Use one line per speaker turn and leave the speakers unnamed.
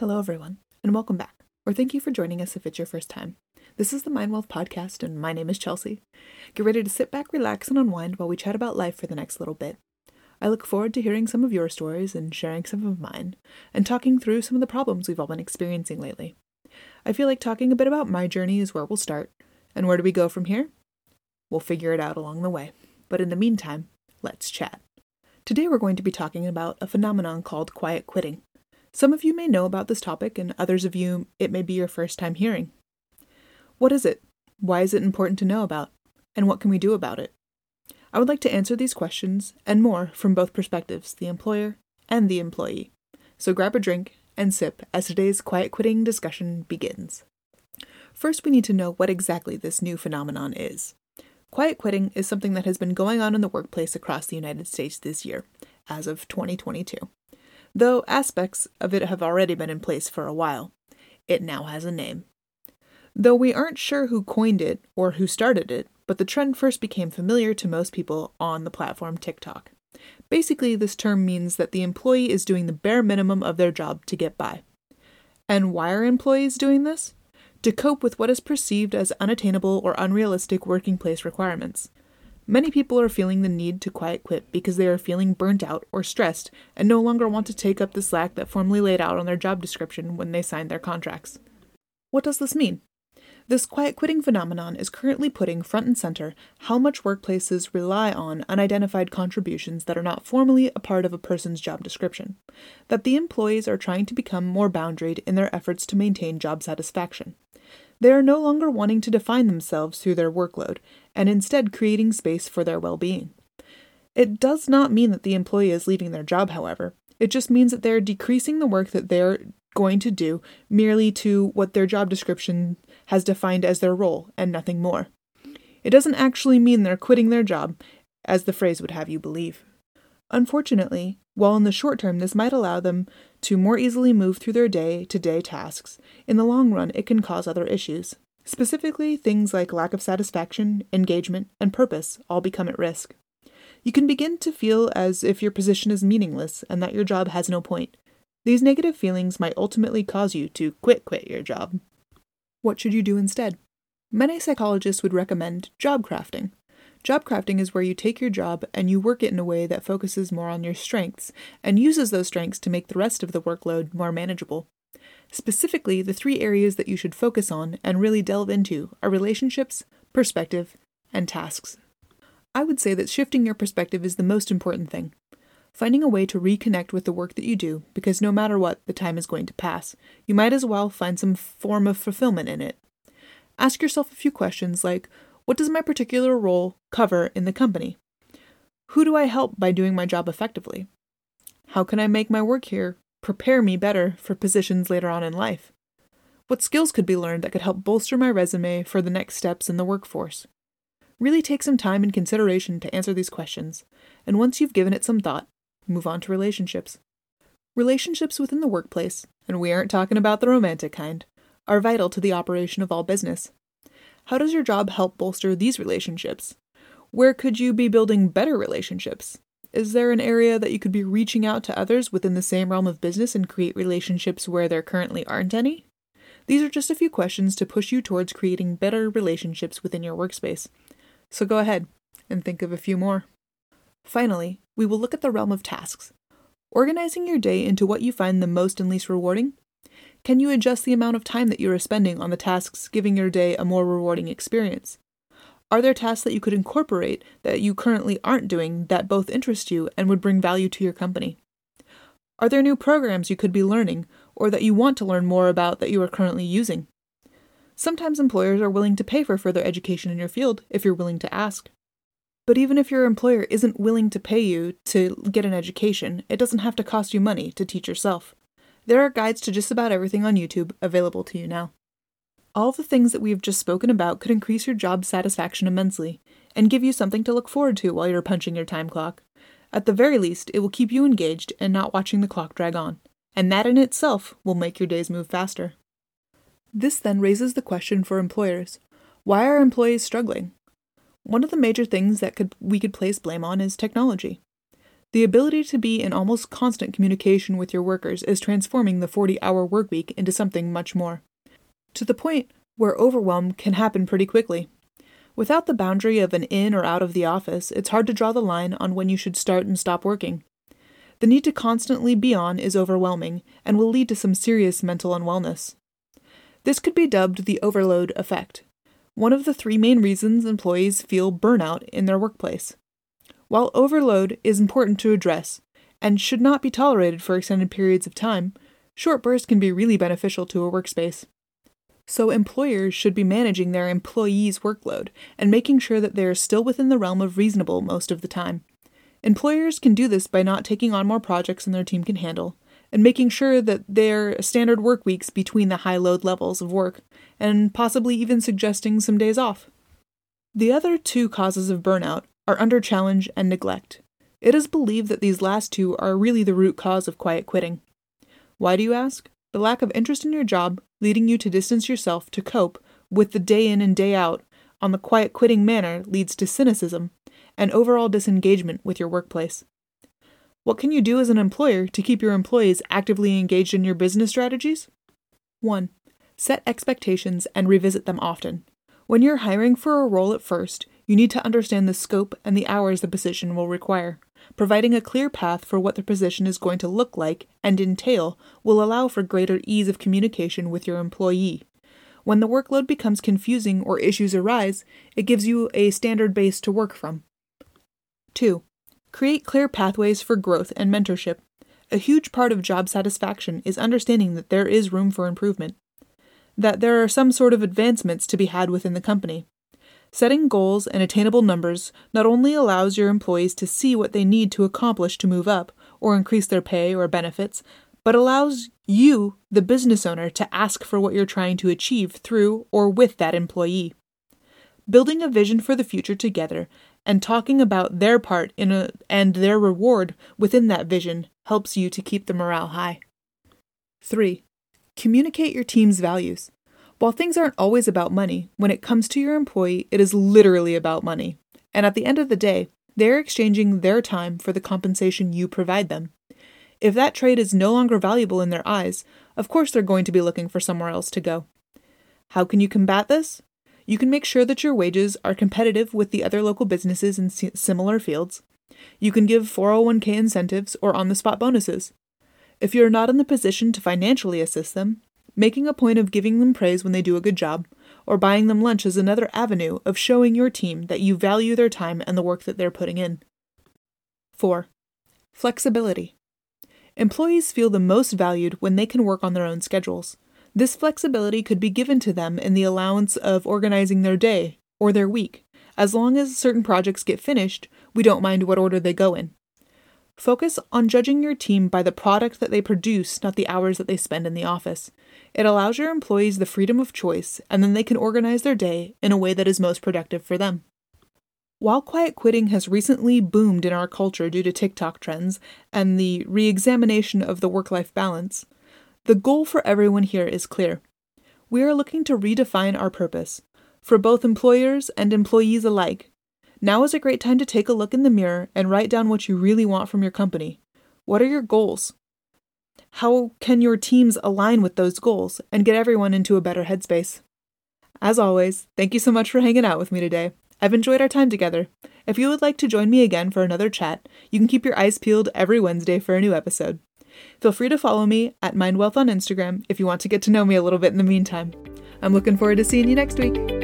Hello, everyone, and welcome back, or thank you for joining us if it's your first time. This is the MindWellth Podcast, and my name is Chelsea. Get ready to sit back, relax, and unwind while we chat about life for the next little bit. I look forward to hearing some of your stories and sharing some of mine, and talking through some of the problems we've all been experiencing lately. I feel like talking a bit about my journey is where we'll start, and where do we go from here? We'll figure it out along the way. But in the meantime, let's chat. Today we're going to be talking about a phenomenon called quiet quitting. Some of you may know about this topic, and others of you it may be your first time hearing. What is it? Why is it important to know about? And what can we do about it? I would like to answer these questions and more from both perspectives the employer and the employee. So grab a drink and sip as today's quiet quitting discussion begins. First, we need to know what exactly this new phenomenon is. Quiet quitting is something that has been going on in the workplace across the United States this year, as of 2022 though aspects of it have already been in place for a while. It now has a name. Though we aren't sure who coined it or who started it, but the trend first became familiar to most people on the platform TikTok. Basically, this term means that the employee is doing the bare minimum of their job to get by. And why are employees doing this? To cope with what is perceived as unattainable or unrealistic working place requirements. Many people are feeling the need to quiet quit because they are feeling burnt out or stressed and no longer want to take up the slack that formally laid out on their job description when they signed their contracts. What does this mean? This quiet quitting phenomenon is currently putting front and center how much workplaces rely on unidentified contributions that are not formally a part of a person's job description, that the employees are trying to become more boundaried in their efforts to maintain job satisfaction. They are no longer wanting to define themselves through their workload, and instead creating space for their well being. It does not mean that the employee is leaving their job, however. It just means that they're decreasing the work that they're going to do merely to what their job description has defined as their role and nothing more. It doesn't actually mean they're quitting their job, as the phrase would have you believe. Unfortunately, while in the short term this might allow them to more easily move through their day to day tasks, in the long run it can cause other issues. Specifically, things like lack of satisfaction, engagement, and purpose all become at risk. You can begin to feel as if your position is meaningless and that your job has no point. These negative feelings might ultimately cause you to quit quit your job. What should you do instead? Many psychologists would recommend job crafting. Job crafting is where you take your job and you work it in a way that focuses more on your strengths and uses those strengths to make the rest of the workload more manageable. Specifically, the three areas that you should focus on and really delve into are relationships, perspective, and tasks. I would say that shifting your perspective is the most important thing. Finding a way to reconnect with the work that you do, because no matter what, the time is going to pass. You might as well find some form of fulfillment in it. Ask yourself a few questions like What does my particular role cover in the company? Who do I help by doing my job effectively? How can I make my work here prepare me better for positions later on in life? What skills could be learned that could help bolster my resume for the next steps in the workforce? Really take some time and consideration to answer these questions, and once you've given it some thought, move on to relationships. Relationships within the workplace, and we aren't talking about the romantic kind, are vital to the operation of all business. How does your job help bolster these relationships? Where could you be building better relationships? Is there an area that you could be reaching out to others within the same realm of business and create relationships where there currently aren't any? These are just a few questions to push you towards creating better relationships within your workspace. So go ahead and think of a few more. Finally, we will look at the realm of tasks. Organizing your day into what you find the most and least rewarding? Can you adjust the amount of time that you are spending on the tasks, giving your day a more rewarding experience? Are there tasks that you could incorporate that you currently aren't doing that both interest you and would bring value to your company? Are there new programs you could be learning or that you want to learn more about that you are currently using? Sometimes employers are willing to pay for further education in your field if you're willing to ask. But even if your employer isn't willing to pay you to get an education, it doesn't have to cost you money to teach yourself. There are guides to just about everything on YouTube available to you now. All the things that we have just spoken about could increase your job satisfaction immensely and give you something to look forward to while you're punching your time clock. At the very least, it will keep you engaged and not watching the clock drag on, and that in itself will make your days move faster. This then raises the question for employers why are employees struggling? One of the major things that could, we could place blame on is technology. The ability to be in almost constant communication with your workers is transforming the 40 hour workweek into something much more. To the point where overwhelm can happen pretty quickly. Without the boundary of an in or out of the office, it's hard to draw the line on when you should start and stop working. The need to constantly be on is overwhelming and will lead to some serious mental unwellness. This could be dubbed the overload effect, one of the three main reasons employees feel burnout in their workplace. While overload is important to address and should not be tolerated for extended periods of time, short bursts can be really beneficial to a workspace. So, employers should be managing their employees' workload and making sure that they are still within the realm of reasonable most of the time. Employers can do this by not taking on more projects than their team can handle, and making sure that there are standard work weeks between the high load levels of work, and possibly even suggesting some days off. The other two causes of burnout are under challenge and neglect. It is believed that these last two are really the root cause of quiet quitting. Why do you ask? The lack of interest in your job, leading you to distance yourself to cope with the day in and day out on the quiet quitting manner, leads to cynicism and overall disengagement with your workplace. What can you do as an employer to keep your employees actively engaged in your business strategies? 1. Set expectations and revisit them often. When you're hiring for a role at first, you need to understand the scope and the hours the position will require. Providing a clear path for what the position is going to look like and entail will allow for greater ease of communication with your employee. When the workload becomes confusing or issues arise, it gives you a standard base to work from. 2. Create clear pathways for growth and mentorship. A huge part of job satisfaction is understanding that there is room for improvement, that there are some sort of advancements to be had within the company. Setting goals and attainable numbers not only allows your employees to see what they need to accomplish to move up or increase their pay or benefits, but allows you, the business owner, to ask for what you're trying to achieve through or with that employee. Building a vision for the future together and talking about their part in a, and their reward within that vision helps you to keep the morale high. 3. Communicate your team's values. While things aren't always about money, when it comes to your employee, it is literally about money. And at the end of the day, they're exchanging their time for the compensation you provide them. If that trade is no longer valuable in their eyes, of course they're going to be looking for somewhere else to go. How can you combat this? You can make sure that your wages are competitive with the other local businesses in similar fields. You can give 401k incentives or on the spot bonuses. If you're not in the position to financially assist them, Making a point of giving them praise when they do a good job, or buying them lunch is another avenue of showing your team that you value their time and the work that they're putting in. 4. Flexibility. Employees feel the most valued when they can work on their own schedules. This flexibility could be given to them in the allowance of organizing their day or their week. As long as certain projects get finished, we don't mind what order they go in. Focus on judging your team by the product that they produce, not the hours that they spend in the office. It allows your employees the freedom of choice, and then they can organize their day in a way that is most productive for them. While quiet quitting has recently boomed in our culture due to TikTok trends and the re examination of the work life balance, the goal for everyone here is clear. We are looking to redefine our purpose, for both employers and employees alike, now is a great time to take a look in the mirror and write down what you really want from your company. What are your goals? How can your teams align with those goals and get everyone into a better headspace? As always, thank you so much for hanging out with me today. I've enjoyed our time together. If you would like to join me again for another chat, you can keep your eyes peeled every Wednesday for a new episode. Feel free to follow me at MindWellth on Instagram if you want to get to know me a little bit in the meantime. I'm looking forward to seeing you next week.